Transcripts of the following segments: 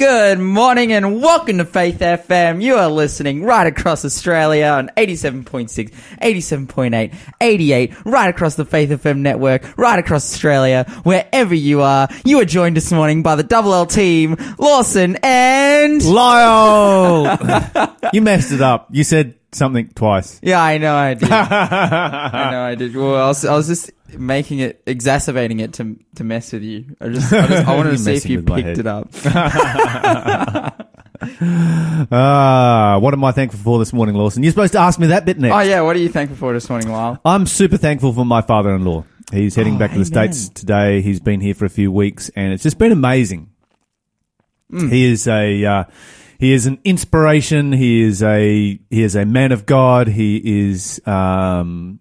Good morning and welcome to Faith FM. You are listening right across Australia on 87.6, 87.8, 88, right across the Faith FM network, right across Australia, wherever you are. You are joined this morning by the Double L team, Lawson and... Lyle! you messed it up. You said something twice. Yeah, I know I did. I know I did. Well, I was, I was just making it, exacerbating it to to mess with you. I just, I, just, I wanted to see if you picked it up. Ah, what am I thankful for this morning, Lawson? You're supposed to ask me that bit next. Oh yeah, what are you thankful for this morning, Lyle? I'm super thankful for my father-in-law. He's heading Oh, back to the amen. States today. He's been here for a few weeks and it's just been amazing. Hmm. He is a, uh, he is an inspiration. He is a, he is a man of God. He is, um,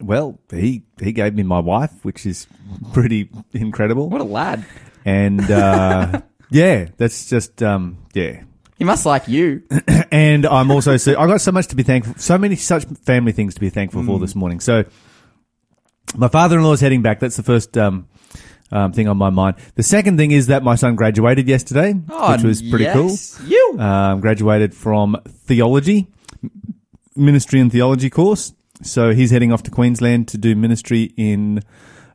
well, he, he gave me my wife, which is pretty incredible. What a lad. And, uh, yeah, that's just, um, yeah. He must like you. And I'm also so I've got so much to be thankful, so many such family things to be thankful for this morning. So my father-in-law is heading back. That's the first um, um, thing on my mind. The second thing is that my son graduated yesterday, Oh, which was pretty yes, You. cool. Um, graduated from theology, ministry and theology course. So he's heading off to Queensland to do ministry in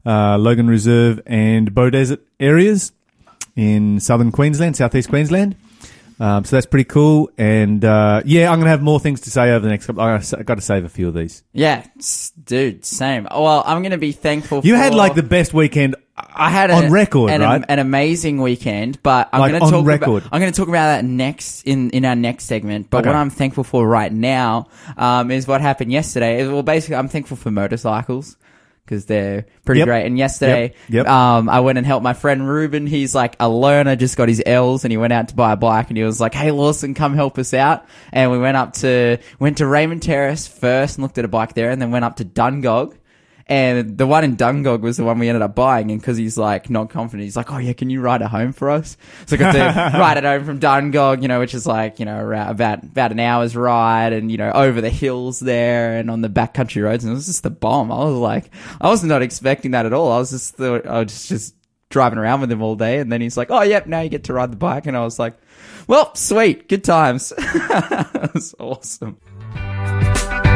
uh, Logan Reserve and Beaudesert areas in southern Queensland, southeast Queensland. Um, so that's pretty cool. And uh, yeah, I'm going to have more things to say over the next couple. I've got to save a few of these. Yeah, dude, same. Well, I'm gonna be thankful. You for, had like the best weekend. I had on a- record, an, right? An amazing weekend, but I'm Like, gonna on talk record. About, I'm gonna talk about that next in in our next segment. But Okay. what I'm thankful for right now um, is what happened yesterday. Well, basically, I'm thankful for motorcycles. Because they're pretty Yep. great. And yesterday, Yep. Yep. um, I went and helped my friend Ruben. He's like a learner, just got his L's, and he went out to buy a bike. And he was like, "Hey, Lawson, come help us out." And we went up to went to Raymond Terrace first and looked at a bike there, and then went up to Dungog. And the one in Dungog was the one we ended up buying. And because he's like not confident, he's like, "Oh yeah, can you ride it home for us?" So I got to ride it home from Dungog, you know, which is like you know around about about an hour's ride, and you know over the hills there and on the backcountry roads. And it was just the bomb. I was like, I was not expecting that at all. I was just I was just, just driving around with him all day, and then he's like, "Oh yep, now you get to ride the bike," and I was like, "Well, sweet, good times." it was awesome.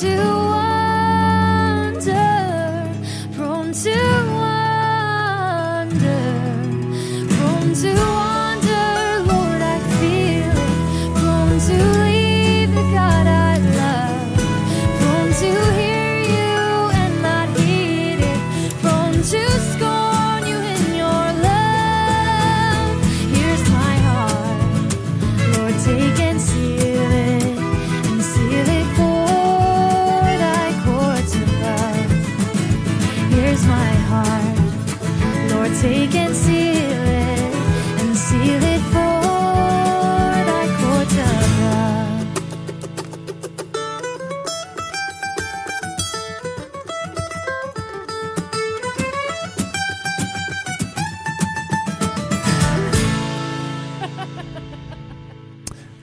Prone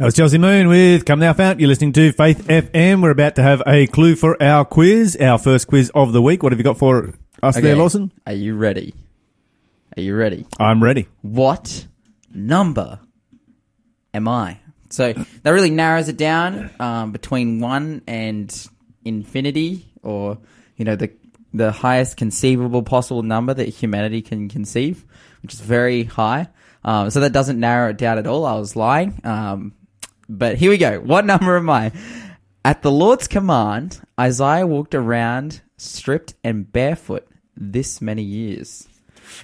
That was Chelsea Moon with Come Thou Fount. You're listening to Faith FM. We're about to have a clue for our quiz, our first quiz of the week. What have you got for us there, Lawson? Are you ready? Are you ready? I'm ready. What number am I? So that really narrows it down um, between one and infinity, or you know the the highest conceivable possible number that humanity can conceive, which is very high. Um, so that doesn't narrow it down at all. I was lying. Um, but here we go. What number am I? At the Lord's command, Isaiah walked around stripped and barefoot this many years.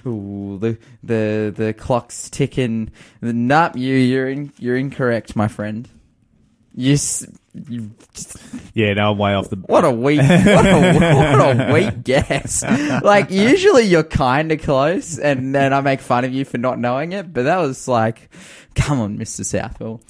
Ooh, the the the clock's ticking. Nope, you you're in, you're incorrect, my friend. You, s- you Yeah, no, I'm way off the. what a weak what a, what a weak guess. Like usually you're kind of close, and then I make fun of you for not knowing it. But that was like, come on, Mister Southwell.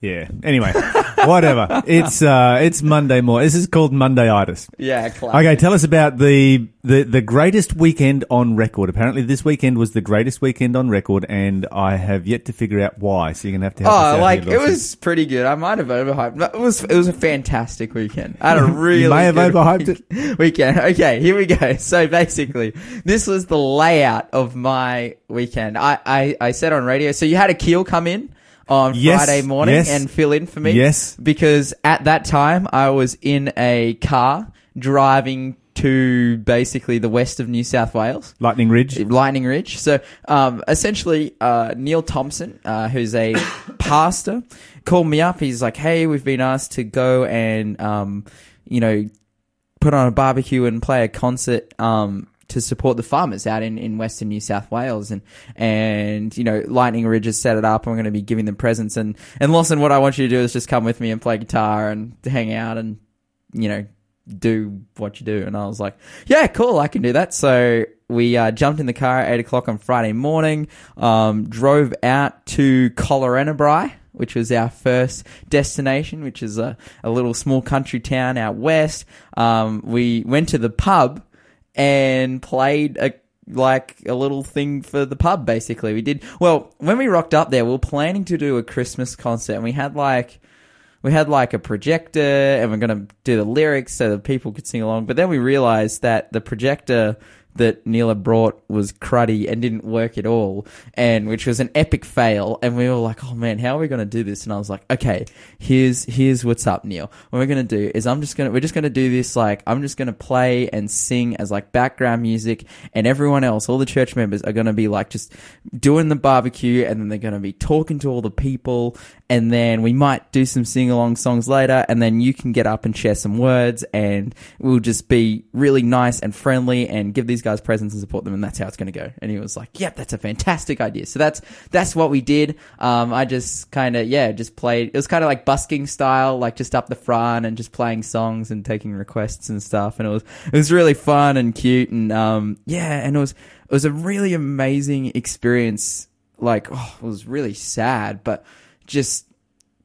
Yeah. Anyway, whatever. It's uh, it's Monday morning. This is called Monday Mondayitis. Yeah, classic. Okay, tell us about the, the the greatest weekend on record. Apparently, this weekend was the greatest weekend on record, and I have yet to figure out why. So you're gonna have to help us Oh, like here, it was pretty good. I might have overhyped. It was it was a fantastic weekend. I had a really may have overhyped week- weekend. Okay, here we go. So basically, this was the layout of my weekend. I I, I said on radio. So you had a keel come in on Yes, Friday morning yes. and fill in for me. Yes. because at that time I was in a car driving to basically the west of New South Wales. Lightning Ridge. Lightning Ridge. So, um, essentially, uh, Neil Thompson, uh, who's a pastor, called me up. He's like, "Hey, we've been asked to go and, um, you know, put on a barbecue and play a concert, um, to support the farmers out in, in Western New South Wales, and and you know, Lightning Ridge has set it up. We're going to be giving them presents, and and Lawson, what I want you to do is just come with me and play guitar and hang out and you know, do what you do. And I was like, yeah, cool, I can do that. So we uh, jumped in the car at 8 o'clock on Friday morning, um, drove out to Collarenebri, which was our first destination, which is a, a little small country town out west. Um, we went to the pub and played a like a little thing for the pub basically we did well when we rocked up there we were planning to do a christmas concert and we had like we had like a projector and we're going to do the lyrics so that people could sing along. But then we realized that the projector that Neil had brought was cruddy and didn't work at all, and which was an epic fail. And we were like, "Oh man, how are we going to do this?" And I was like, "Okay, here's here's what's up, Neil. What we're going to do is I'm just gonna we're just going to do this like I'm just going to play and sing as like background music, and everyone else, all the church members, are going to be like just doing the barbecue, and then they're going to be talking to all the people, and then we might do some sing along songs later, and then you can get up and share some words, and we'll just be really nice and friendly and give these guys presents and support them, and that's how it's going to go. And he was like, "Yep, that's a fantastic idea." So that's that's what we did. Um, I just kind of yeah, just played. It was kind of like busking style, like just up the front and just playing songs and taking requests and stuff, and it was it was really fun and cute, and um, yeah, and it was it was a really amazing experience. Like, oh, it was really sad, but just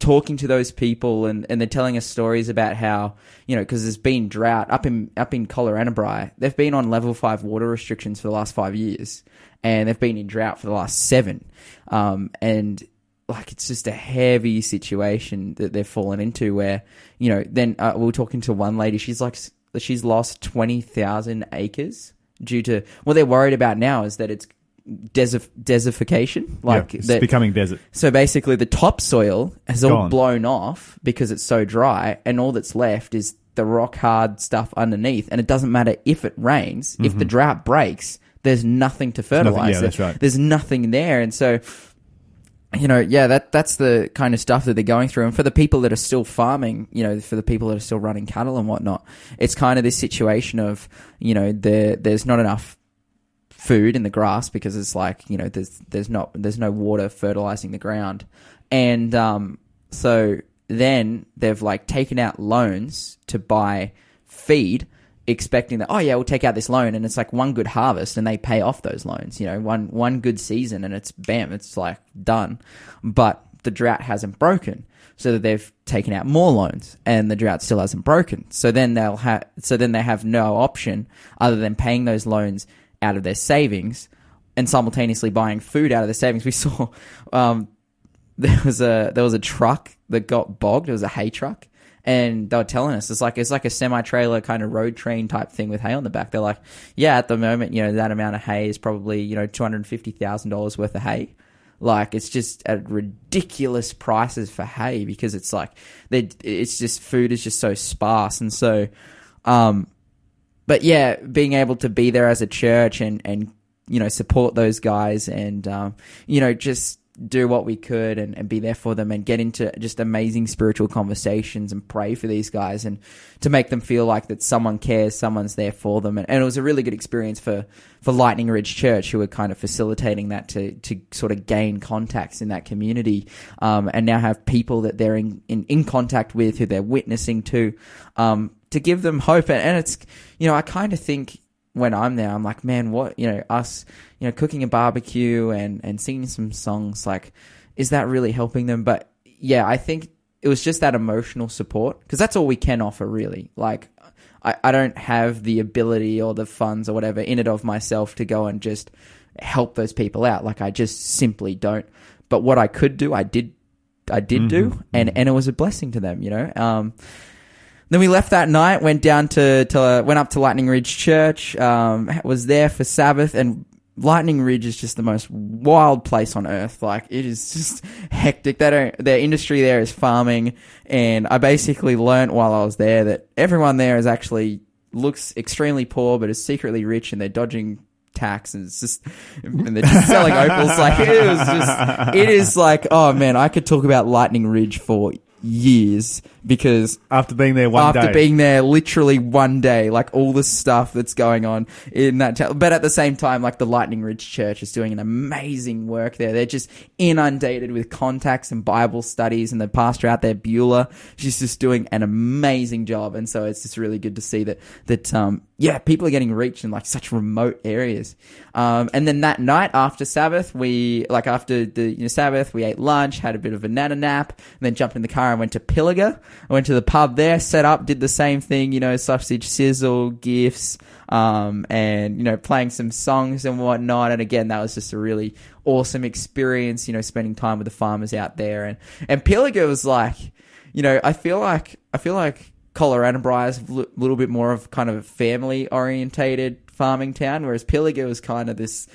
talking to those people and, and they're telling us stories about how you know because there's been drought up in up in Collarenebri they've been on level five water restrictions for the last five years and they've been in drought for the last seven. Um, and like it's just a heavy situation that they've fallen into where you know then uh, we are talking to one lady. She's like she's lost 20,000 acres due to what they're worried about now is that it's desif- desertification like yeah, it's that becoming desert. so basically, the topsoil has all Gone. blown off because it's so dry, and all that's left is the rock hard stuff underneath. And it doesn't matter if it rains, if the drought breaks, there's nothing to fertilize. Mm-hmm. yeah, that's right. There's nothing there, and so you know, yeah, that that's the kind of stuff that they're going through. And for the people that are still farming, you know, for the people that are still running cattle and whatnot, it's kind of this situation of, you know, there there's not enough food in the grass because it's like, you know, there's there's not there's no water fertilizing the ground. And um so then they've like taken out loans to buy feed expecting that oh yeah we'll take out this loan and it's like one good harvest and they pay off those loans you know one one good season and it's bam it's like done but the drought hasn't broken so that they've taken out more loans and the drought still hasn't broken so then they'll have so then they have no option other than paying those loans out of their savings and simultaneously buying food out of their savings we saw um, there was a there was a truck that got bogged. It was a hay truck, and they were telling us it's like it's like a semi trailer kind of road train type thing with hay on the back. They're like, yeah, at the moment, you know, that amount of hay is probably you know two hundred fifty thousand dollars worth of hay. Like it's just at ridiculous prices for hay because it's like they it's just food is just so sparse and so um but yeah, being able to be there as a church and and you know support those guys and um, you know just do what we could and, and be there for them and get into just amazing spiritual conversations and pray for these guys and to make them feel like that someone cares, someone's there for them. And, and it was a really good experience for, for Lightning Ridge Church who were kind of facilitating that to, to sort of gain contacts in that community um, and now have people that they're in, in, in contact with who they're witnessing to um, to give them hope. And, and it's, you know, I kind of think when I'm there, I'm like, man, what you know, us, you know, cooking a barbecue and and singing some songs, like, is that really helping them? But yeah, I think it was just that emotional support because that's all we can offer, really. Like, I I don't have the ability or the funds or whatever in it of myself to go and just help those people out. Like, I just simply don't. But what I could do, I did. I did do, and and it was a blessing to them, you know. Um, then we left that night, went down to, to went up to Lightning Ridge Church, um, was there for Sabbath, and Lightning Ridge is just the most wild place on earth. Like it is just hectic. They don't, their industry there is farming, and I basically learnt while I was there that everyone there is actually looks extremely poor, but is secretly rich, and they're dodging tax, and it's just and they're just selling opals. Like it was just, it is like, oh man, I could talk about Lightning Ridge for years because After being there one after day. being there literally one day, like all the stuff that's going on in that town. But at the same time, like the Lightning Ridge Church is doing an amazing work there. They're just inundated with contacts and Bible studies, and the pastor out there, Beulah, she's just doing an amazing job. And so it's just really good to see that that um yeah, people are getting reached in like such remote areas. Um, and then that night after Sabbath, we like after the you know, Sabbath, we ate lunch, had a bit of a nana nap, and then jumped in the car and went to Pilliga. I went to the pub there, set up, did the same thing, you know, sausage sizzle, gifts, um, and you know, playing some songs and whatnot. And again, that was just a really awesome experience, you know, spending time with the farmers out there. And and Pilliga was like, you know, I feel like I feel like Colorado is a little bit more of kind of family orientated farming town, whereas Pilliga was kind of this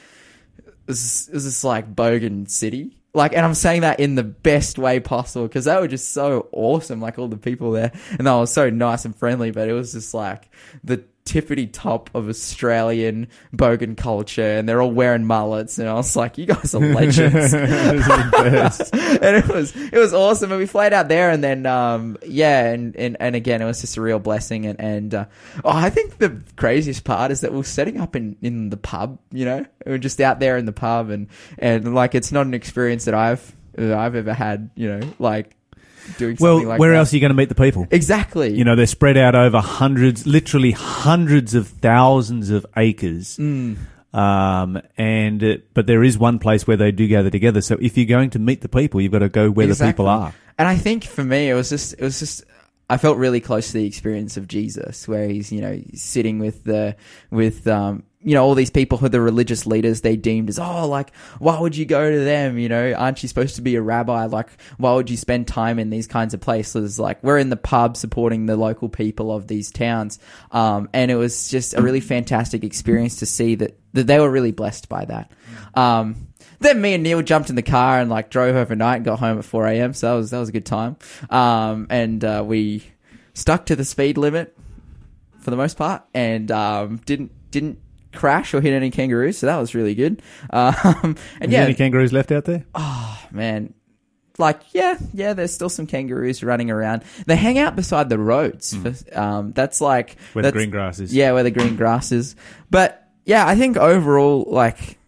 it was this like bogan city. Like, and I'm saying that in the best way possible because they were just so awesome. Like all the people there, and they were so nice and friendly. But it was just like the tippity top of Australian bogan culture, and they're all wearing mullets. And I was like, you guys are legends. and it was it was awesome. And we played out there, and then um yeah, and and, and again, it was just a real blessing. And and uh, oh, I think the craziest part is that we we're setting up in in the pub. You know, we we're just out there in the pub, and and like it's not an experience that I've I've ever had. You know, like doing well, something like where that. else are you going to meet the people? Exactly. You know, they're spread out over hundreds, literally hundreds of thousands of acres. Mm. Um, and uh, but there is one place where they do gather together. So if you're going to meet the people, you've got to go where the people are. And I think for me, it was just, it was just, I felt really close to the experience of Jesus, where he's, you know, sitting with the, with, um, you know, all these people who are the religious leaders they deemed as, oh, like, why would you go to them? You know, aren't you supposed to be a rabbi? Like, why would you spend time in these kinds of places? Like, we're in the pub supporting the local people of these towns. Um, and it was just a really fantastic experience to see that, that they were really blessed by that. Um, then me and Neil jumped in the car and like drove overnight and got home at 4 a.m. So that was, that was a good time. Um, and, uh, we stuck to the speed limit for the most part and, um, didn't, didn't, crash or hit any kangaroos, so that was really good. Um, and Is yeah, any kangaroos left out there? Oh man, like yeah, yeah, there's still some kangaroos running around. They hang out beside the roads. For, um, that's like Where the green grass is. Yeah, where the green grass is. But yeah, I think overall, like,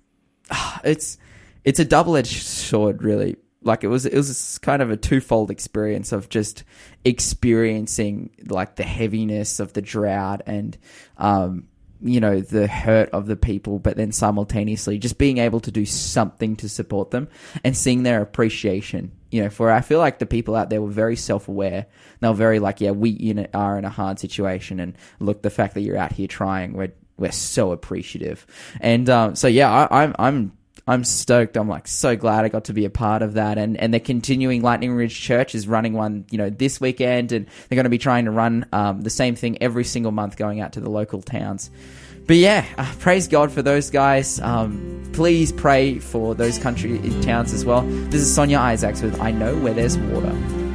it's it's a double edged sword, really. Like it was, it was kind of a twofold experience of just experiencing like the heaviness of the drought and, um, you know, the hurt of the people, but then simultaneously just being able to do something to support them and seeing their appreciation. You know, for I feel like the people out there were very self aware. They were very like, yeah, we it are in a hard situation, and look, the fact that you're out here trying, we're we're so appreciative. And um, so yeah, I, I'm I'm I'm stoked. I'm like so glad I got to be a part of that. And and the continuing Lightning Ridge Church is running one, you know, this weekend, and they're going to be trying to run um, the same thing every single month, going out to the local towns. But yeah, uh, praise God for those guys. Um, please pray for those country towns as well. This is Sonia Isaacs with I Know Where There's Water.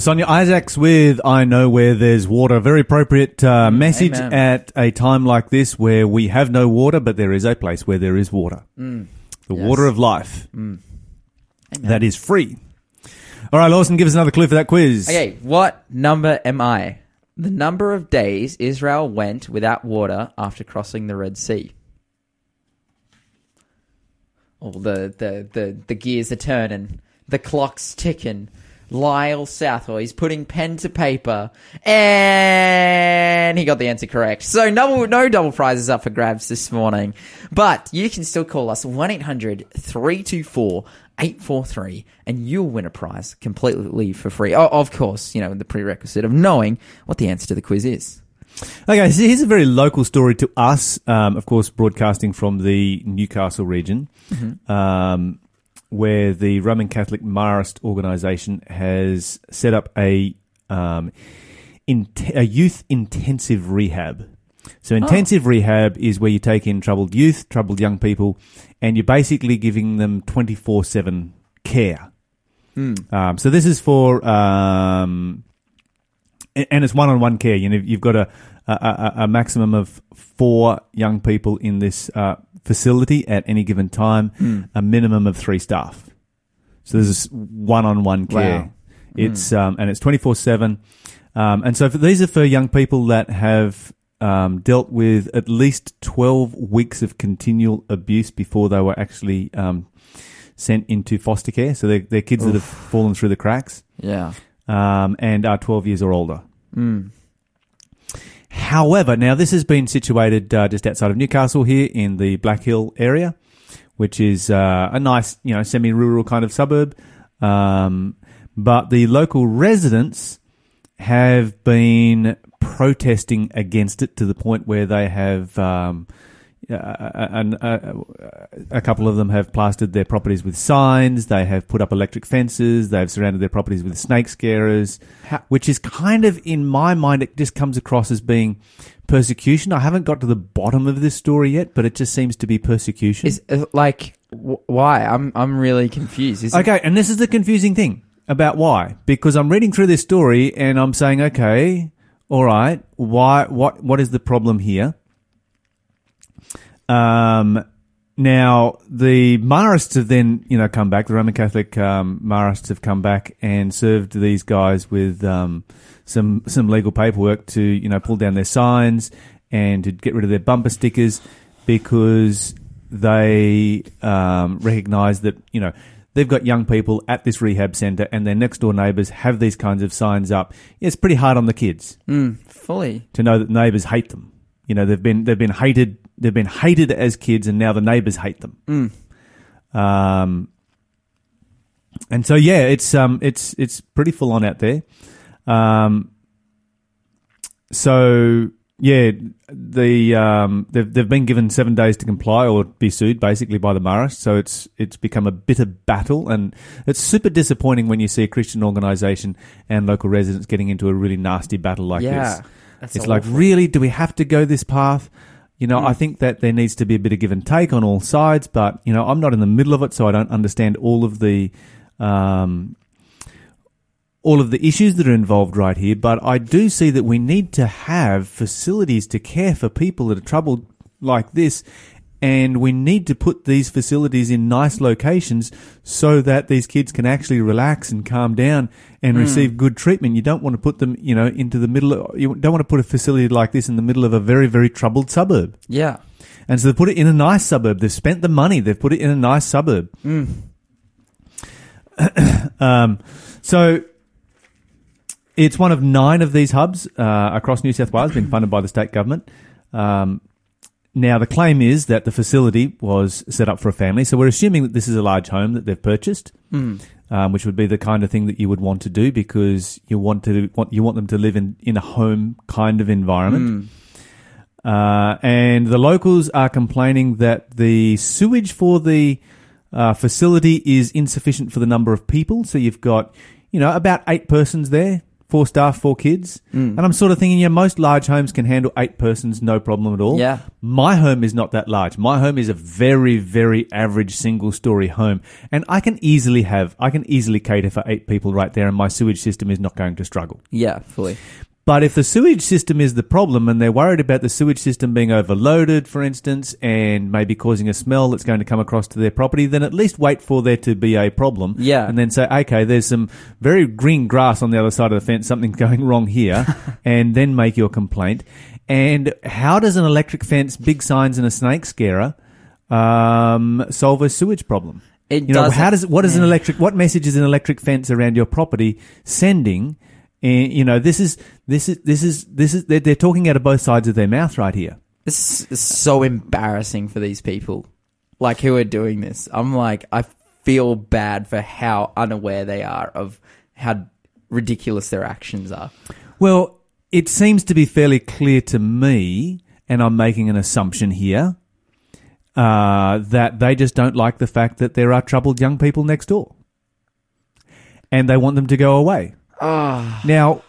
Was Sonia Isaacs with I Know Where There's Water. A Very appropriate uh, mm, message amen. at a time like this where we have no water, but there is a place where there is water. Mm. The Yes. water of life. Mm. That is free. All right, Lawson, give us another clue for that quiz. Okay, what number am I? The number of days Israel went without water after crossing the Red Sea. Oh, the the the, the gears are turning, the clock's ticking. Lyle Southwell, he's putting pen to paper, and he got the answer correct. So no, no double prizes up for grabs this morning, but you can still call us 1-800-324-843 and you'll win a prize completely for free. Oh, of course, you know, the prerequisite of knowing what the answer to the quiz is. Okay, so here's a very local story to us. Um, of course, broadcasting from the Newcastle region, um, where the Roman Catholic Marist organisation has set up a um, in- a youth intensive rehab. So, intensive rehab is where you take in troubled youth, troubled young people, and you're basically giving them twenty four seven care. Um, so, this is for um, and it's one-on-one care. You know, you've got a a, a, a maximum of four young people in this uh, facility at any given time, a minimum of three staff. So there's one-on-one care. Wow. It's um, and it's twenty-four seven, um, and so for, these are for young people that have um, dealt with at least twelve weeks of continual abuse before they were actually um, sent into foster care. So they're, they're kids that have fallen through the cracks Yeah. um, and are 12 years or older. However, now this has been situated uh, just outside of Newcastle here in the Black Hill area, which is uh, a nice, you know, semi-rural kind of suburb. Um, but the local residents have been protesting against it to the point where they have um, uh, a, couple of them have plastered their properties with signs. They have put up electric fences. They've surrounded their properties with snake scarers, which is kind of, in my mind, it just comes across as being persecution. I haven't got to the bottom of this story yet, but it just seems to be persecution. Is uh, like wh- why? I'm I'm really confused. Is it- Okay, and this is the confusing thing about why. Because I'm reading through this story and I'm saying, okay, all right, why what what is the problem here? Um now the Marists have then, you know, come back, the Roman Catholic um Marists have come back and served these guys with um some some legal paperwork to, you know, pull down their signs and to get rid of their bumper stickers because they um, recognise that you know they've got young people at this rehab centre and their next door neighbours have these kinds of signs up. It's pretty hard on the kids Mm, fully. to know that neighbours hate them. You know they've been they've been hated they've been hated as kids and now the neighbours hate them. Mm. Um, and so yeah, it's um it's it's pretty full on out there. Um, so yeah, the um they've they've been given seven days to comply or be sued basically by the Marist. So it's it's become a bitter battle, and it's super disappointing when you see a Christian organisation and local residents getting into a really nasty battle like yeah. this. That's It's like, awful. really, do we have to go this path? You know, I think that there needs to be a bit of give and take on all sides, but you know, I'm not in the middle of it, so I don't understand all of the um, all of the issues that are involved right here. But I do see that we need to have facilities to care for people that are troubled like this. And we need to put these facilities in nice locations so that these kids can actually relax and calm down and receive good treatment. You don't want to put them, you know, into the middle of, you don't want to put a facility like this in the middle of a very, very troubled suburb. Yeah. And so they put it in a nice suburb. They've spent the money. They've put it in a nice suburb. um, so it's one of nine of these hubs uh, across New South Wales, being funded by the state government. Um, now the claim is that the facility was set up for a family, so we're assuming that this is a large home that they've purchased, um, which would be the kind of thing that you would want to do because you want to want you want them to live in in a home kind of environment. Uh, and the locals are complaining that the sewage for the uh, facility is insufficient for the number of people. So you've got, you know, about eight persons there four staff, four kids, Mm. and I'm sort of thinking, yeah, most large homes can handle eight persons, no problem at all. Yeah. My home is not that large. My home is a very, very average single story home, and I can easily have, I can easily cater for eight people right there, and my sewage system is not going to struggle. Yeah, fully. But if the sewage system is the problem and they're worried about the sewage system being overloaded, for instance, and maybe causing a smell that's going to come across to their property, then at least wait for there to be a problem. Yeah. And then say, okay, there's some very green grass on the other side of the fence, something's going wrong here, and then make your complaint. And how does an electric fence, big signs, and a snake scarer um, solve a sewage problem? It you know, how does what is an electric? What message is an electric fence around your property sending? And you know, this is this is this is this is they're, they're talking out of both sides of their mouth right here. This is so embarrassing for these people, like who are doing this. I'm like, I feel bad for how unaware they are of how ridiculous their actions are. Well, it seems to be fairly clear to me, and I'm making an assumption here, uh, that they just don't like the fact that there are troubled young people next door, and they want them to go away. Ah. Now,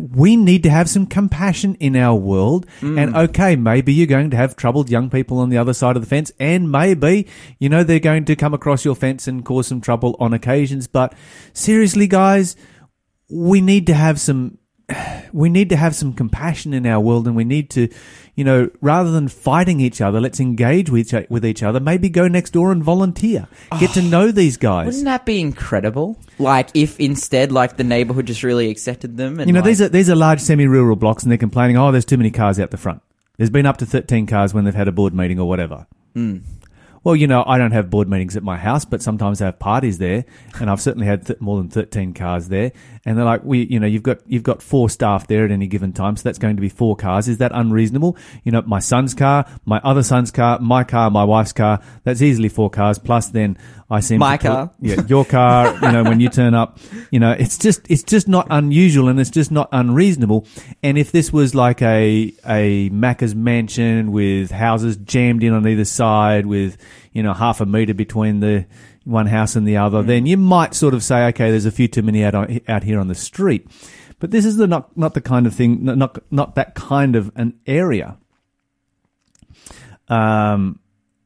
we need to have some compassion in our world. Mm. And okay, maybe you're going to have troubled young people on the other side of the fence, and maybe, you know, they're going to come across your fence and cause some trouble on occasions. But seriously, guys, we need to have some. We need to have some compassion in our world, and we need to, you know, rather than fighting each other, let's engage with each, with each other. Maybe go next door and volunteer. Get to oh, know these guys. Wouldn't that be incredible? Like if instead, like the neighborhood just really accepted them, and You know, like, these are these are large semi-rural blocks, and they're complaining, "Oh, there's too many cars out the front." There's been up to thirteen cars when they've had a board meeting or whatever. Hmm. Well, you know, I don't have board meetings at my house, but sometimes I have parties there, and I've certainly had th- more than thirteen cars there. And they're like, "We, you know, you've got you've got four staff there at any given time, so that's going to be four cars. Is that unreasonable? You know, my son's car, my other son's car, my car, my wife's car. That's easily four cars. Plus, then I seem My to put- car. yeah, your car. You know, when you turn up, you know, it's just it's just not unusual and it's just not unreasonable. And if this was like a a Macca's mansion with houses jammed in on either side, with you know half a meter between the one house and the other, then you might sort of say, okay, there's a few too many out on, out here on the street. But this is the not not the kind of thing, not not, that kind of an area. Um,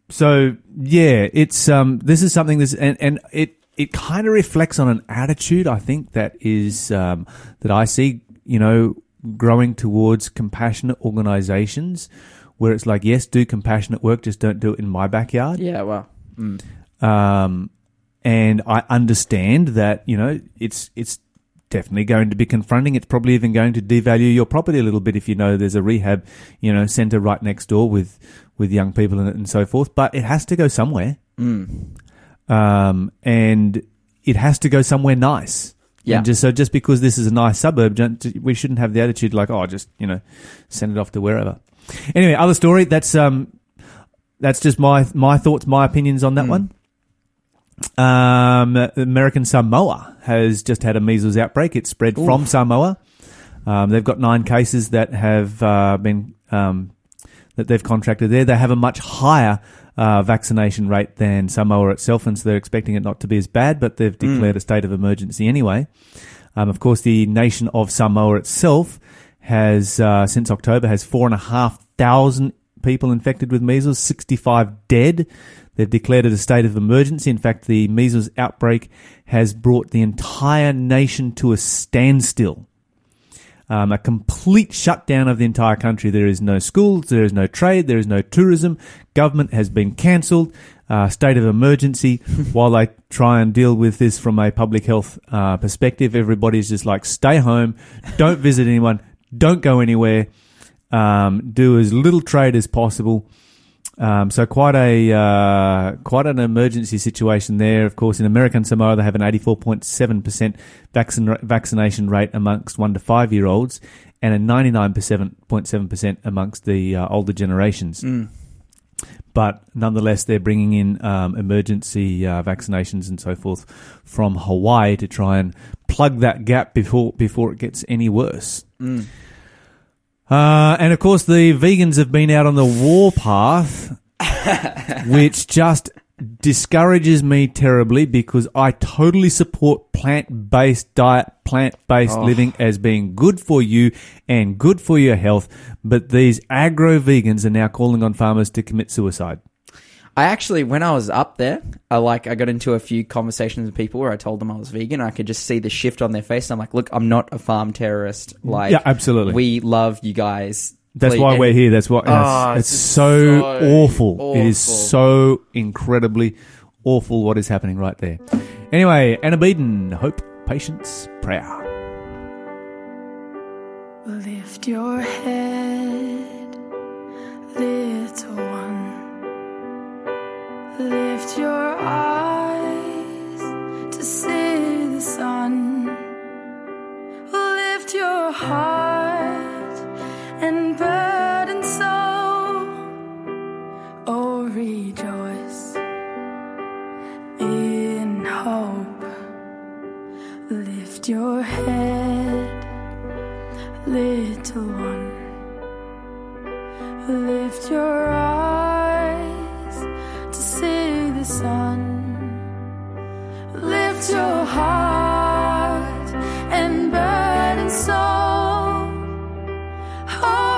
so yeah, it's um, this is something this and and it it kind of reflects on an attitude I think that is um, that I see you know growing towards compassionate organizations where it's like yes do compassionate work just don't do it in my backyard yeah, well, um, and I understand that you know it's it's definitely going to be confronting. It's probably even going to devalue your property a little bit if you know there's a rehab you know center right next door with with young people in it and so forth. But it has to go somewhere, um, and it has to go somewhere nice. Yeah. And just so just because this is a nice suburb, we shouldn't have the attitude like, oh, just you know, send it off to wherever. Anyway, other story. That's um, that's just my my thoughts, my opinions on that one. Um, American Samoa has just had a measles outbreak. It's spread from Samoa. Um, they've got nine cases that have uh, been um, that they've contracted there. They have a much higher uh, vaccination rate than Samoa itself, and so they're expecting it not to be as bad. But they've declared a state of emergency anyway. Um, of course, the nation of Samoa itself has uh, since October has four and a half thousand people infected with measles, sixty-five dead. They've declared it a state of emergency. In fact, the measles outbreak has brought the entire nation to a standstill um, a complete shutdown of the entire country. There is no schools, there is no trade, there is no tourism. Government has been cancelled. Uh, state of emergency. While they try and deal with this from a public health uh, perspective, everybody's just like, stay home, don't visit anyone, don't go anywhere, um, do as little trade as possible. Um, so quite a uh, quite an emergency situation there. Of course, in American Samoa, they have an 84.7% vaccin- vaccination rate amongst one to five year olds, and a 99.7% amongst the uh, older generations. But nonetheless, they're bringing in um, emergency uh, vaccinations and so forth from Hawaii to try and plug that gap before before it gets any worse. Uh, and of course, the vegans have been out on the warpath, which just discourages me terribly because I totally support plant based diet, plant based Oh. living as being good for you and good for your health. But these agro vegans are now calling on farmers to commit suicide. I actually, when I was up there, I like I got into a few conversations with people where I told them I was vegan. I could just see the shift on their face. I'm like, look, I'm not a farm terrorist. Like, Yeah, absolutely. We love you guys. That's Please- why we're here. That's why Oh, it's, it's it's so, so awful. It is so incredibly awful what is happening right there. Anyway, Anna Beeden, hope, patience, prayer. Lift your head, little one. Lift your eyes to see the sun. Lift your heart and burden soul. Oh, rejoice in hope. Lift your head little one. Lift your eyes sun. Lift your heart and burden soul. Oh,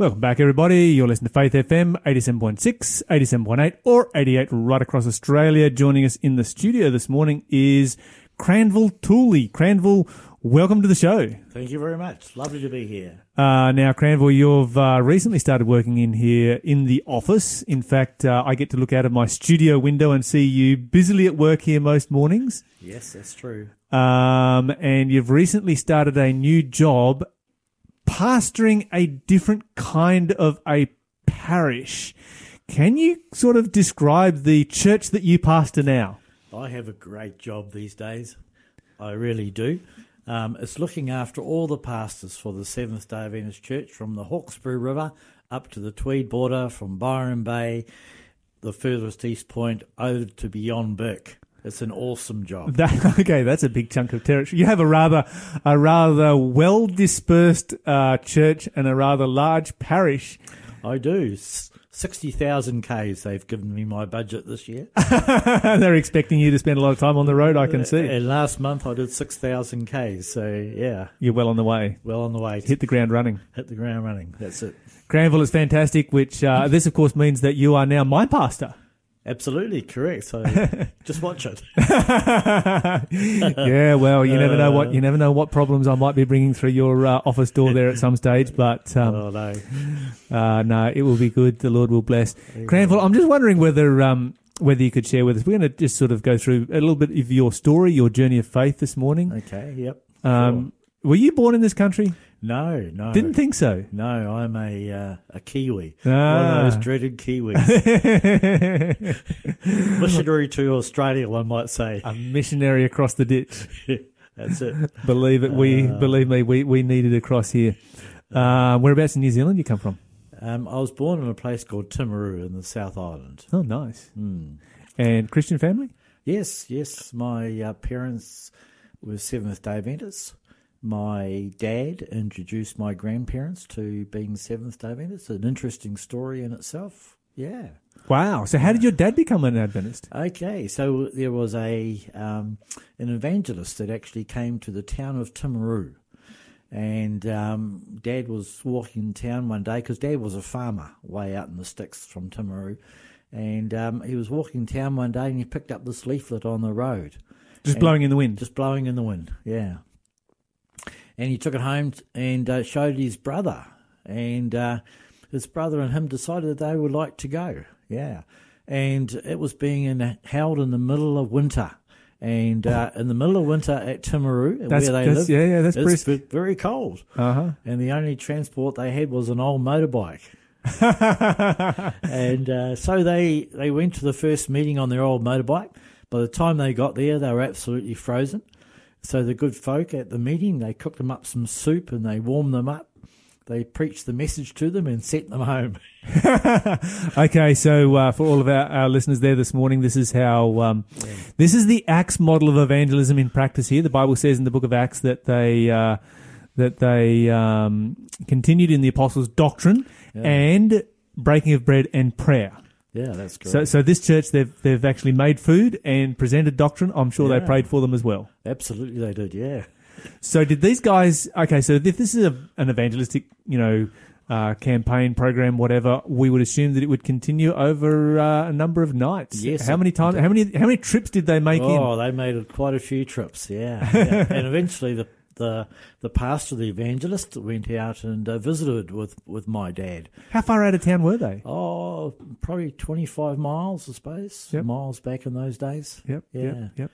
Welcome back, everybody. You're listening to Faith FM 87.6, 87.8, or 88 right across Australia. Joining us in the studio this morning is Cranville Tooley. Cranville, welcome to the show. Thank you very much. Lovely to be here. Uh, now, Cranville, you've uh, recently started working in here in the office. In fact, uh, I get to look out of my studio window and see you busily at work here most mornings. Yes, that's true. Um, and you've recently started a new job pastoring a different kind of a parish. Can you sort of describe the church that you pastor now? I have a great job these days. I really do. Um, it's looking after all the pastors for the Seventh day Adventist Church from the Hawkesbury River up to the Tweed border, from Byron Bay, the furthest east point, over to beyond Bourke. It's an awesome job. That, okay, that's a big chunk of territory. You have a rather, a rather well dispersed uh, church and a rather large parish. I do. 60,000 Ks they've given me my budget this year. They're expecting you to spend a lot of time on the road. I can see And last month I did 6,000 Ks. So, yeah, you're well on the way. well on the way Hit the ground running. hit the ground running. That's it. Cranville is fantastic. Which uh, this, of course, means that you are now my pastor. Absolutely correct. So just watch it. yeah, well, you never know what you never know what problems I might be bringing through your uh, office door there at some stage, but um, oh no. uh, no, it will be good. The Lord will bless. Cranville, I'm just wondering whether um, whether you could share with us. We're going to just sort of go through a little bit of your story, your journey of faith this morning. Okay. Yep. Um, Were you born in this country? No. No. Didn't think so. No, I'm a uh, a Kiwi. Ah. One of those dreaded Kiwis. Missionary to Australia, one might say. a missionary across the ditch. That's it. Believe it, we Uh. believe me, we we need it across here. Uh, whereabouts in New Zealand you come from? Um, I was born in a place called Timaru in the South Island. Oh, nice. Hmm. And Christian family? Yes, yes. My uh, parents were Seventh Day Adventists. My dad introduced my grandparents to being Seventh Day Adventists. An interesting story in itself. Yeah. Wow. So, how did your dad become an Adventist? Okay, so there was a um, an evangelist that actually came to the town of Timaru, and um, Dad was walking in town one day because Dad was a farmer way out in the sticks from Timaru, and um, he was walking in town one day and he picked up this leaflet on the road, Just blowing in the wind. just blowing in the wind. Yeah, and he took it home and uh, showed his brother, and uh, his brother and him decided that they would like to go. Yeah, and it was being in, held in the middle of winter. And uh, in the middle of winter at Timaru, That's- where they that's- live, yeah, yeah, that's it's pretty- very cold. Uh huh. And the only transport they had was an old motorbike. and uh, so they, they went to the first meeting on their old motorbike. By the time they got there, they were absolutely frozen. So the good folk at the meeting, they cooked them up some soup and they warmed them up. They preached the message to them and sent them home. okay, so uh, for all of our, our listeners there this morning, this is how um, this is the Acts model of evangelism in practice. Here, the Bible says in the book of Acts that they uh, that they um, continued in the apostles' doctrine and breaking of bread and prayer. Yeah, that's great. So, so this church they've they've actually made food and presented doctrine. I'm sure they prayed for them as well. Absolutely, they did. Yeah. So did these guys? Okay, so if this is a, an evangelistic, you know, uh, campaign program, whatever, we would assume that it would continue over uh, a number of nights. Yes, How many times? How many? How many trips did they make Oh, in? they made quite a few trips, yeah. yeah. and eventually, the, the the pastor, the evangelist, went out and uh, visited with, with my dad. How far out of town were they? Oh, probably twenty five miles, I suppose. Yep. Miles back in those days. Yep. Yeah. Yep. Yep.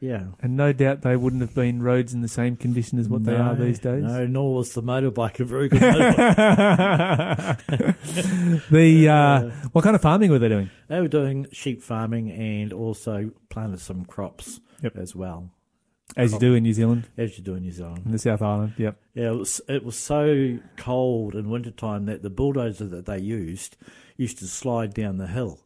Yeah. And no doubt they wouldn't have been roads in the same condition as what they are these days. No, nor was the motorbike a very good motorbike. the uh, what kind of farming were they doing? they were doing sheep farming and also planted some crops Yep. as well, As you do in New Zealand, as you do in New Zealand. in the South Island. Yep. Yeah, it was, it was so cold in wintertime that the bulldozer that they used used to slide down the hill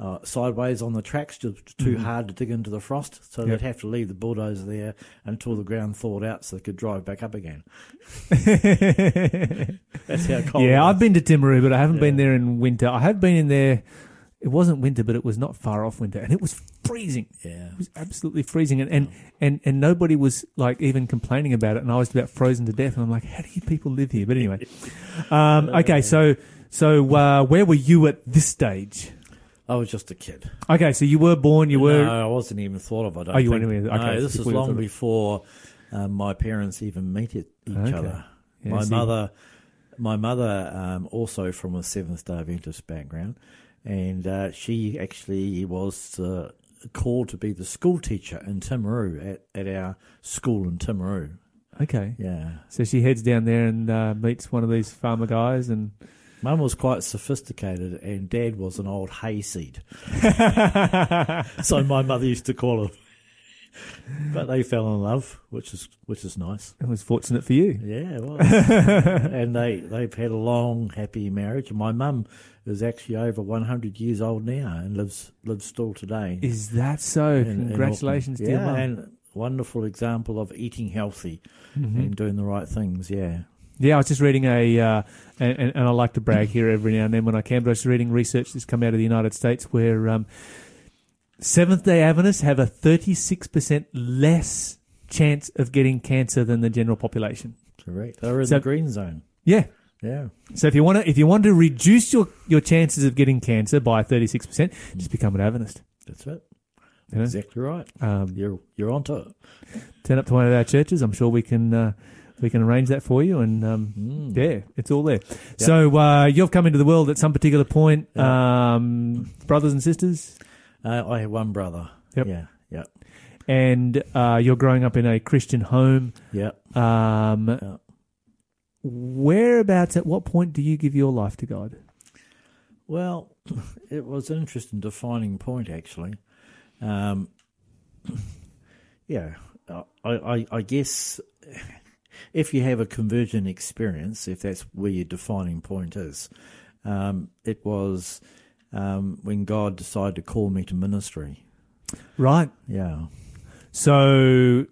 uh, sideways on the tracks, just too hard to dig into the frost. So Mm-hmm. Yep. they'd have to leave the bulldozer there until the ground thawed out so they could drive back up again. That's how cold yeah, I've been to Timaru, but I haven't been there in winter. I have been in there. It wasn't winter, but it was not far off winter, and it was freezing. Yeah. It was absolutely freezing, and, and and and nobody was like even complaining about it, and I was about frozen to death. And I'm like, how do you people live here? But anyway, um, okay, so so uh, where were you at this stage? I was just a kid. Okay, so you were born. You were. No, I wasn't even thought of. I don't Oh, you think. weren't even- okay, no, this is long before um, my parents even met it, each Okay. other. Yeah, my see. mother, my mother, um, also from a Seventh Day Adventist background, and uh, she actually was uh, called to be the school teacher in Timaru at, at our school in Timaru. Okay, Yeah, so she heads down there and uh, meets one of these farmer guys, and Mum was quite sophisticated, and Dad was an old hayseed. so my mother used to call him. But they fell in love, which is which is nice. it was fortunate for you. Yeah, it was. and they they've had a long, happy marriage. My mum is actually over one hundred years old now and lives lives still today. Is that so? in- in Congratulations to your yeah, mum. and wonderful example of eating healthy Mm-hmm. and doing the right things. Yeah. Yeah, I was just reading a, uh, and, and, I like to brag here every now and then when I can, but I was reading research that's come out of the United States where um, Seventh day Adventists have a 36% less chance of getting cancer than the general population. Correct. They're in So- the green zone. Yeah. Yeah. So if you want to, if you want to reduce your, your chances of getting cancer by thirty six percent, just become an Adventist. That's it. You know? Exactly right. Um, You're you're onto it. turn up to one of our churches. I'm sure we can uh, we can arrange that for you. And um, Mm. yeah, it's all there. So uh, you've come into the world at some particular point, um, brothers and sisters, Uh, I have one brother. Yep. Yeah. Yeah. and uh, you're growing up in a Christian home. Yeah. Um, Yeah. Whereabouts? At what point do you give your life to God? Well, it was an interesting defining point, actually. Um, yeah, I, I, I guess if you have a conversion experience, if that's where your defining point is, um, it was um, when God decided to call me to ministry. Right. Yeah. So,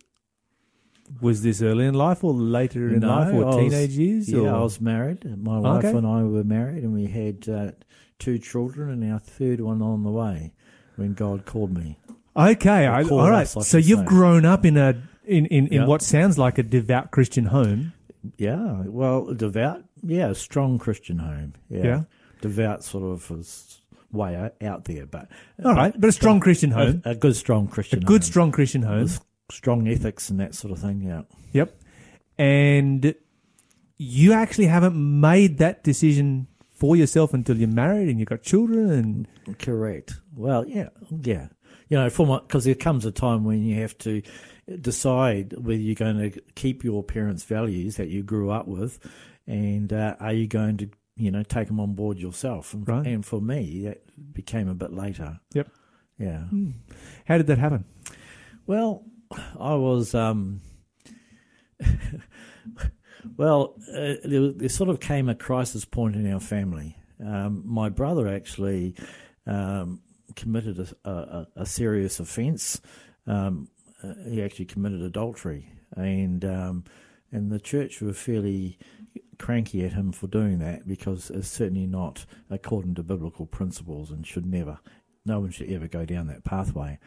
was this early in life or later in No, life or was- teenage years? Yeah, or? I was married. My wife Okay. and I were married, and we had uh, two children, and our third one on the way when God called me. Okay, I, all right. So you've say. grown up in a in, in, in Yeah. what sounds like a devout Christian home. Yeah, well, devout. Yeah, strong Christian home. Yeah, Yeah. devout sort of is way out- there, but All right, but a strong Christian home, a, a good strong Christian, home. a good home. strong Christian home. with strong ethics and that sort of thing. Yeah, Yep. And you actually haven't made that decision for yourself until you're married and you've got children and correct. Well, yeah, yeah. You know, because there comes a time when you have to decide whether you're going to keep your parents' values that you grew up with, and uh, are you going to you know take them on board yourself? And, Right. and for me, that became a bit later. Yep. Yeah. how did that happen? Well, I was. Um, well, uh, there, there sort of came a crisis point in our family. Um, my brother actually um, committed a, a, a serious offence. Um, uh, he actually committed adultery, and um, and the church were fairly cranky at him for doing that because it's certainly not according to biblical principles and should never. No one should ever go down that pathway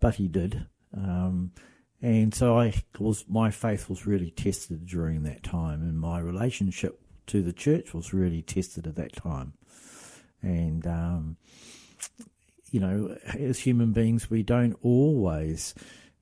but he did. Um, and so I was my faith was really tested during that time, and my relationship to the church was really tested at that time. And um, you know, as human beings, we don't always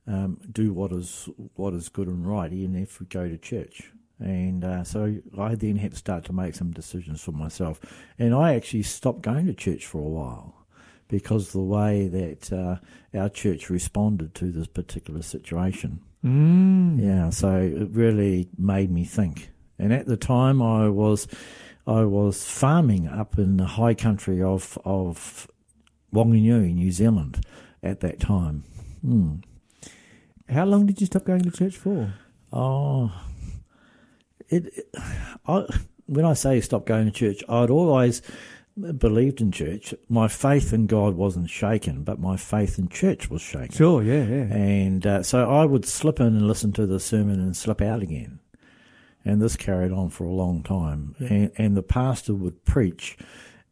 um, do what is what is good and right, even if we go to church. And uh, so I then had to start to make some decisions for myself, and I actually stopped going to church for a while because of the way that uh, our church responded to this particular situation. Mm. Yeah, so it really made me think. And at the time, I was I was farming up in the high country of of Wanganui, New Zealand, at that time. Hmm. How long did you stop going to church for? Oh, it. it I, when I say stop going to church, I'd always believed in church. My faith in God wasn't shaken, but my faith in church was shaken. Sure, yeah, yeah. And uh, so I would slip in and listen to the sermon and slip out again. And this carried on for a long time. And, and the pastor would preach,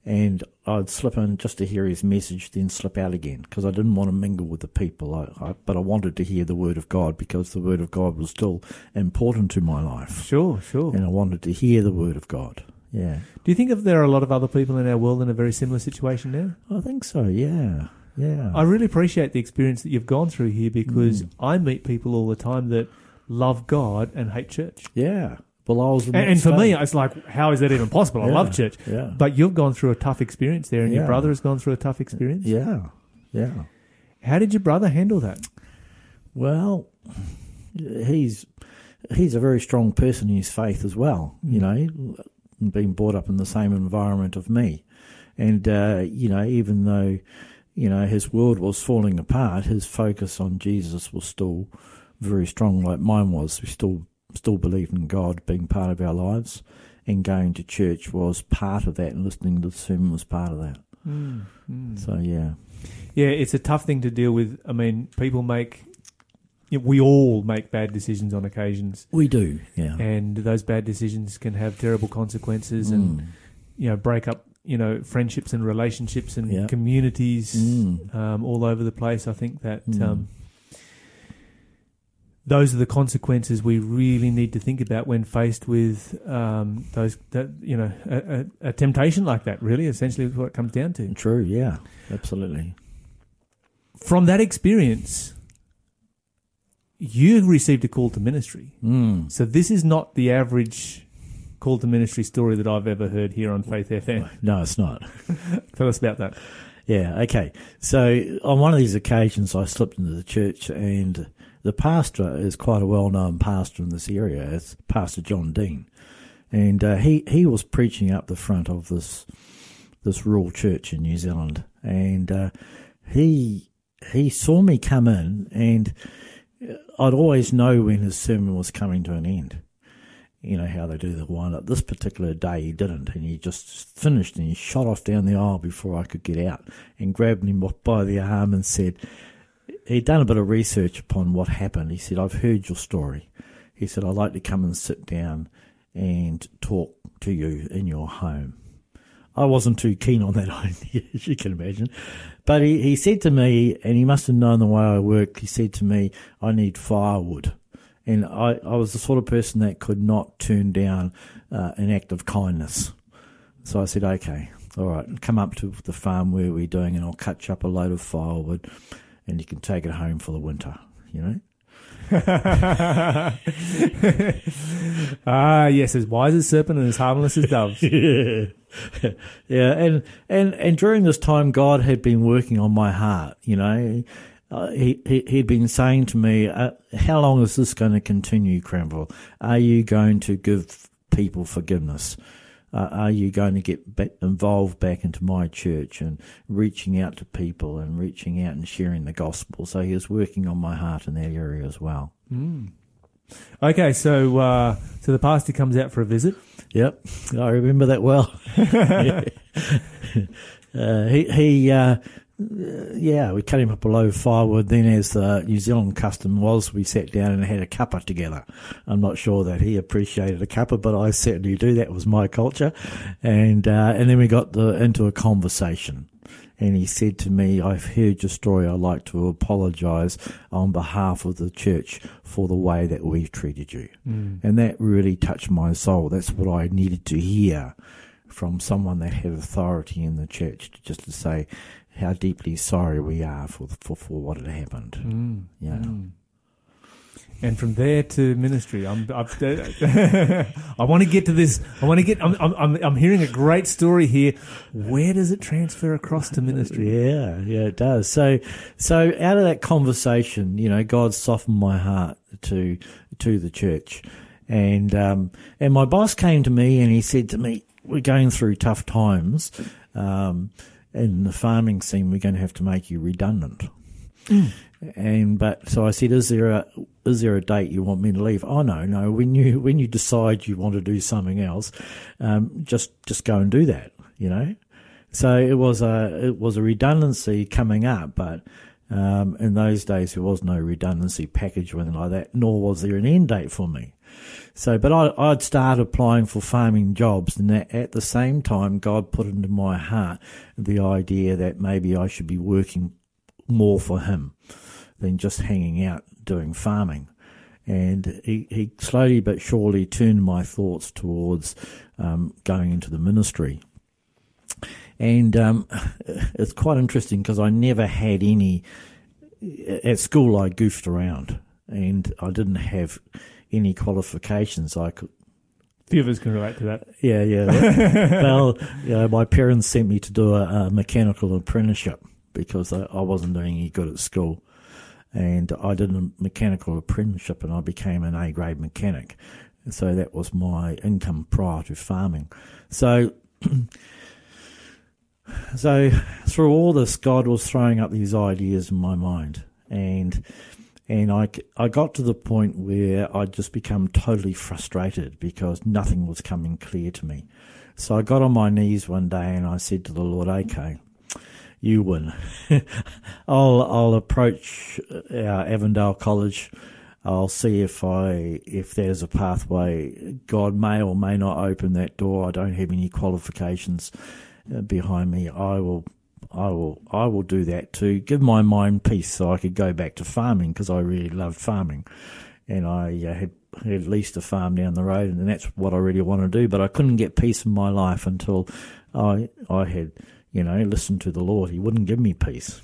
and I'd slip in just to hear his message, then slip out again because I didn't want to mingle with the people. I, I, but I wanted to hear the word of God because the word of God was still important to my life. Sure, sure. And I wanted to hear the word of God. Yeah. Do you think if there are a lot of other people in our world in a very similar situation now? I think so, yeah. Yeah. I really appreciate the experience that you've gone through here because Mm. I meet people all the time that love God and hate church. yeah. Well, I was And, and for me, it's like, how is that even possible? I Yeah, love church. Yeah. But you've gone through a tough experience there, and your brother has gone through a tough experience. yeah. Yeah. How did your brother handle that? Well, he's he's a very strong person in his faith as well. You know, being brought up in the same environment of me, and uh, you know, even though you know his world was falling apart, his focus on Jesus was still very strong, like mine was. We still still believed in God being part of our lives, and going to church was part of that, and listening to the sermon was part of that. So yeah, Yeah, it's a tough thing to deal with. I mean, people make. We all make bad decisions on occasions, we do. Yeah. and those bad decisions can have terrible consequences and, Mm. you know, break up, you know, friendships and relationships and Yeah. communities Mm. um, all over the place. I think that Mm. um, those are the consequences we really need to think about when faced with um, those that you know a, a, a temptation like that. Really, essentially, is what it comes down to. True, yeah, absolutely. From that experience, you received a call to ministry. Mm. So this is not the average call to ministry story that I've ever heard here on Faith FM. No, it's not. Tell us about that. Yeah, okay. So on one of these occasions, I slipped into the church, and the pastor is quite a well-known pastor in this area. It's Pastor John Dean, and uh, he he was preaching up the front of this this rural church in New Zealand, and uh, he he saw me come in, and I'd always know when his sermon was coming to an end. You know how they do the wind up. This particular day he didn't, and he just finished and he shot off down the aisle before I could get out and grabbed him by the arm and said, he'd done a bit of research upon what happened. He said, I've heard your story. He said, I'd like to come and sit down and talk to you in your home. I wasn't too keen on that idea, as you can imagine. But he, he said to me, and he must have known the way I worked, he said to me, I need firewood. And I, I was the sort of person that could not turn down uh, an act of kindness. So I said, okay, all right, come up to the farm where we're doing, and I'll cut you up a load of firewood, and you can take it home for the winter, you know? ah, yes, as wise as serpent and as harmless as doves. yeah, yeah, and and and during this time, God had been working on my heart. You know, uh, he, he he'd been saying to me, uh, "How long is this going to continue, Cranville? Are you going to give people forgiveness?" Uh, are you going to get back involved back into my church and reaching out to people and reaching out and sharing the gospel? So he was working on my heart in that area as well. Okay, so uh, so the pastor comes out for a visit. Yep, I remember that well. Uh, he he, uh, yeah, we cut him up a load of firewood. Then, as the New Zealand custom was, we sat down and had a cuppa together. I'm not sure that he appreciated a cuppa, but I certainly do. That was my culture, and uh, and then we got the, into a conversation. And he said to me, I've heard your story. I'd like to apologise on behalf of the church for the way that we've treated you. And that really touched my soul. That's what I needed to hear from someone that had authority in the church, just to say how deeply sorry we are for for, for what had happened. Yeah. And from there to ministry, I'm, I'm I want to get to this. I want to get. I'm, I'm, I'm hearing a great story here. Where does it transfer across to ministry? Yeah, yeah, it does. So, so out of that conversation, you know, God softened my heart to to the church, and um, and my boss came to me and he said to me, "We're going through tough times, um, in the farming scene. We're going to have to make you redundant." And but so I said, "Is there a is there a date you want me to leave?" Oh no, no. When you when you decide you want to do something else, um, just just go and do that. You know. So it was a it was a redundancy coming up, but um, in those days there was no redundancy package or anything like that, nor was there an end date for me. So, but I, I'd start applying for farming jobs, and at the same time, God put into my heart the idea that maybe I should be working more for Him than just hanging out doing farming. And he, he slowly but surely turned my thoughts towards um, going into the ministry. And um, it's quite interesting because I never had any. At school, I goofed around and I didn't have any qualifications. I could, few of us can relate to that. yeah, yeah. well, you know, my parents sent me to do a, a mechanical apprenticeship because I, I wasn't doing any good at school. And I did a mechanical apprenticeship and I became an A grade mechanic. So that was my income prior to farming. So, so through all this, God was throwing up these ideas in my mind. And and I, I got to the point where I'd just become totally frustrated because nothing was coming clear to me. So I got on my knees one day and I said to the Lord, okay, you win. I'll, I'll approach our Avondale College. I'll see if I, if there's a pathway. God may or may not open that door. I don't have any qualifications uh, behind me. I will I will I will do that to give my mind peace so I could go back to farming because I really loved farming. and I uh, had had leased a farm down the road, and that's what I really wanted to do. But I couldn't get peace in my life until I I had you know listened to the Lord. He wouldn't give me peace.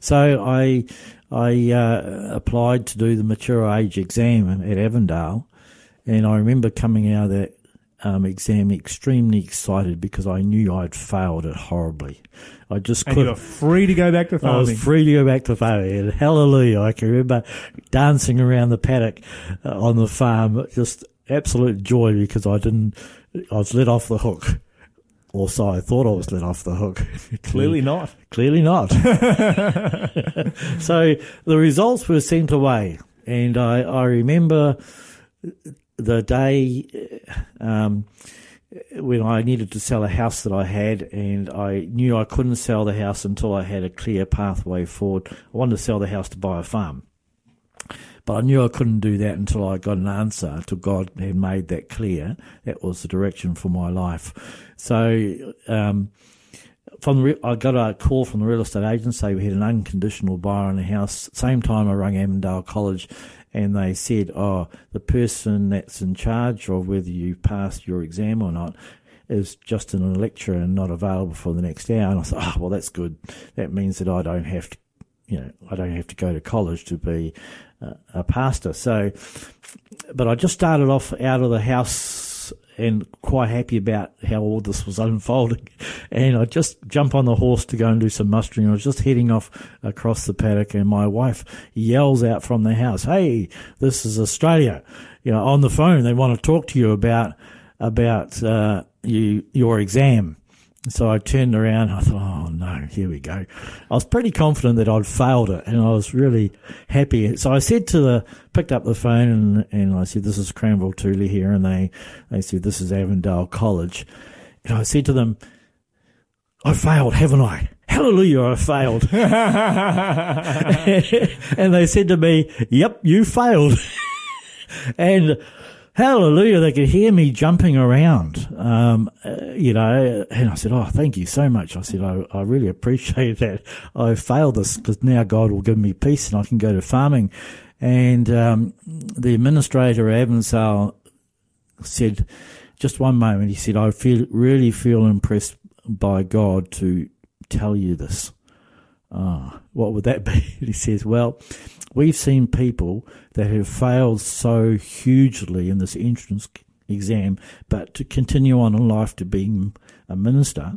So I I uh, applied to do the mature age exam at Avondale, and I remember coming out of that um, exam extremely excited because I knew I'd failed it horribly. I just And you couldn't. were free to go back to I was free to go back to farming. And hallelujah. I can remember dancing around the paddock uh, on the farm. Just absolute joy because I didn't, I was let off the hook. Or so I thought I was let off the hook. Clearly not. Clearly not. so the results were sent away. And I, I remember the day um, when I needed to sell a house that I had, and I knew I couldn't sell the house until I had a clear pathway forward. I wanted to sell the house to buy a farm. But I knew I couldn't do that until I got an answer, until God had made that clear. That was the direction for my life. So, um, from the, I got a call from the real estate agent saying we had an unconditional buyer on the house. Same time I rang Avondale College, and they said, "Oh, the person that's in charge of whether you passed your exam or not." Is just in a lecture and not available for the next hour. And I thought, oh, well, that's good. That means that I don't have to, you know, I don't have to go to college to be uh, a pastor. So, but I just started off out of the house and quite happy about how all this was unfolding. And I just jump on the horse to go and do some mustering. I was just heading off across the paddock and my wife yells out from the house, Hey, this is Australia. You know, on the phone, they want to talk to you about, about, uh, you, your exam. So I turned around. I thought, oh no, here we go. I was pretty confident that I'd failed it, and I was really happy. So I said to the, picked up the phone, and, and I said, "This is Cranwell Tooley here," and they they said, "This is Avondale College," and I said to them, "I failed, haven't I?" Hallelujah, I failed. and they said to me, Yep, you failed. and hallelujah, they could hear me jumping around, um, uh, you know. And I said, Oh, thank you so much. I said, I, I really appreciate that. I failed this because now God will give me peace and I can go to farming. And um, the administrator at Avondale said, just one moment, he said, I feel really feel impressed by God to tell you this. Ah, what would that be? He says, Well, we've seen people that have failed so hugely in this entrance exam, but to continue on in life to being a minister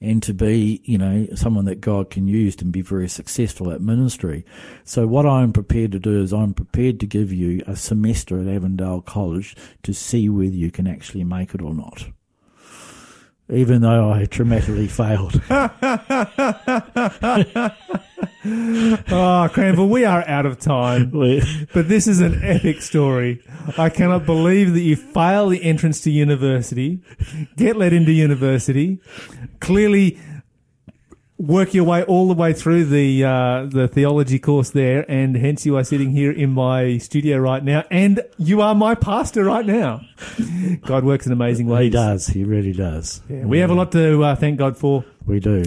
and to be, you know, someone that God can use to be very successful at ministry. So what I'm prepared to do is I'm prepared to give you a semester at Avondale College to see whether you can actually make it or not. Even though I dramatically failed. Oh, Cranville, we are out of time. But this is an epic story. I cannot believe that you fail the entrance to university, get let into university, clearly work your way all the way through the uh, the theology course there, and hence you are sitting here in my studio right now, and you are my pastor right now. God works in amazing ways. he does. He really does. Yeah, we have a lot to uh, thank God for. We do.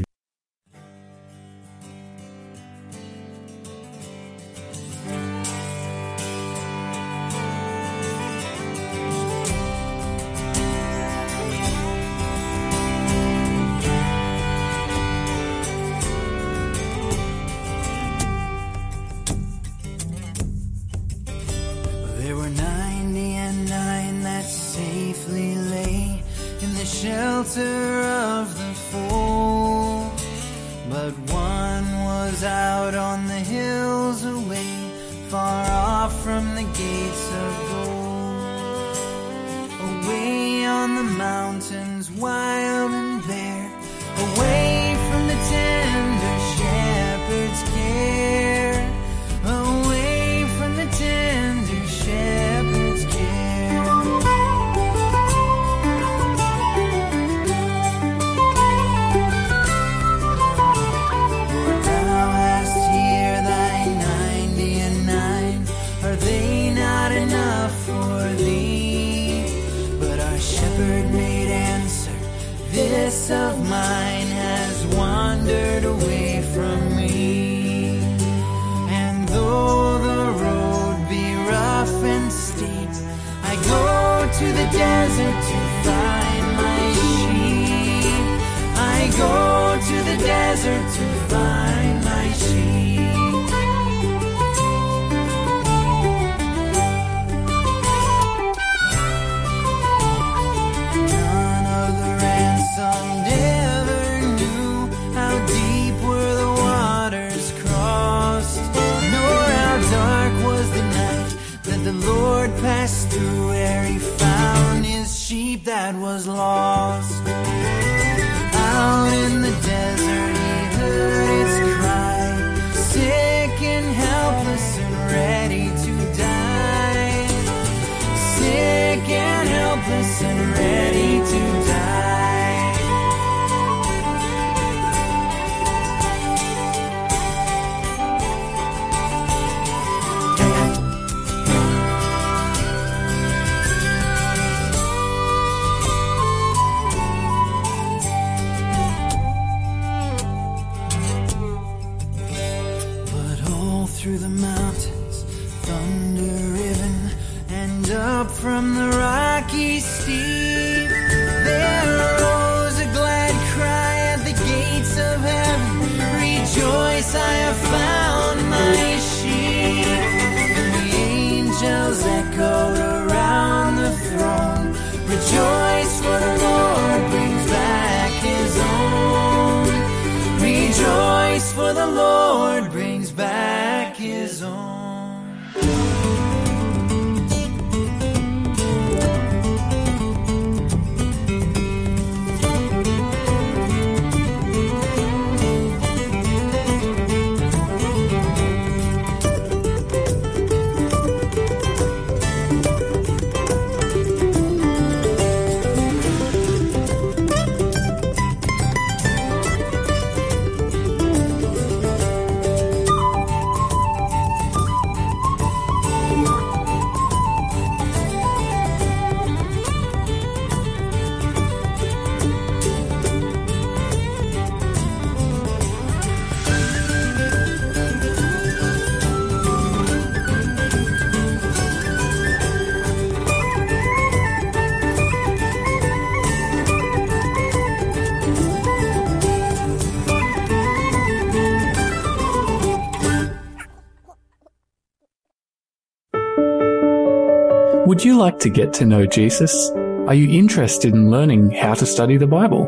Through where he found his sheep that was lost. Out you like to get to know Jesus? Are you interested in learning how to study the Bible?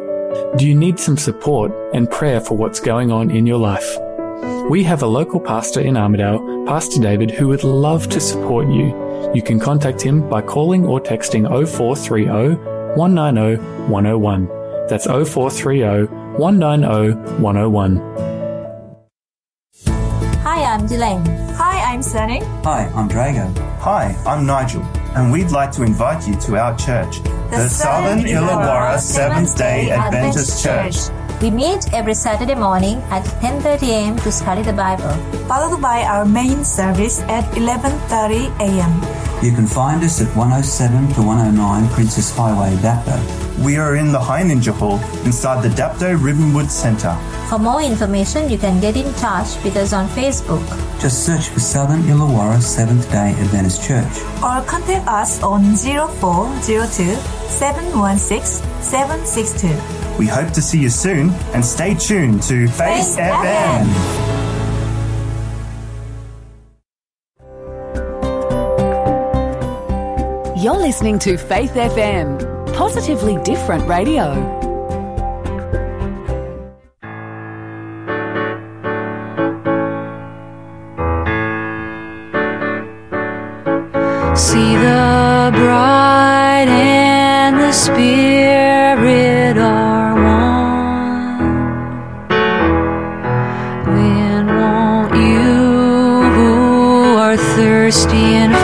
Do you need some support and prayer for what's going on in your life? We have a local pastor in Armidale, Pastor David, who would love to support you. You can contact him by calling or texting 0430 190 101. That's 0430 190 101. Hi, I'm Delane. Hi, I'm Sunny. Hi, I'm Drago. Hi, I'm Nigel, and we'd like to invite you to our church, the, Southern Illawarra Seventh Day Adventist Church. We meet every Saturday morning at 10:30 a.m. to study the Bible. Followed by our main service at 11:30 a.m. You can find us at 107 to 109 Princes Highway, Dapto. We are in the High Ninja Hall inside the Dapto Ribbonwood Centre. For more information, you can get in touch with us on Facebook. Just search for Southern Illawarra Seventh Day Adventist Church. Or contact us on 0402 716 762. We hope to see you soon, and stay tuned to Faith Faith FM. You're listening to Faith FM, positively different radio. Thirsty invite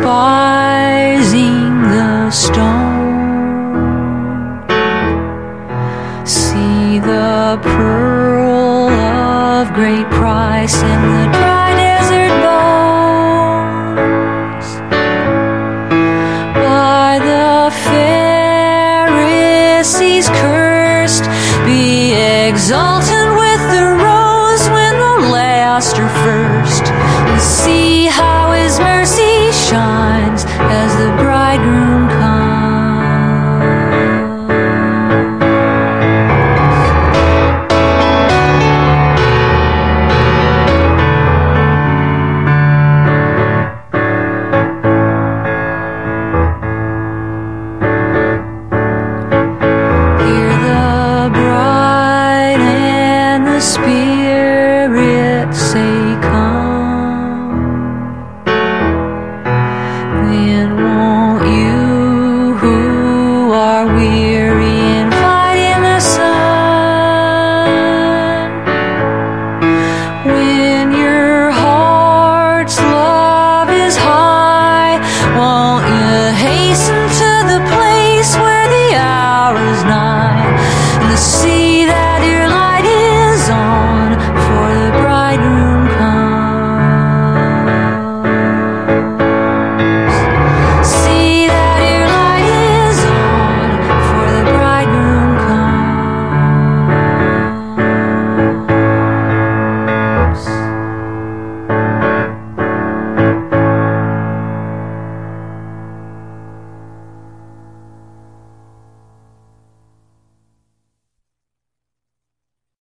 builders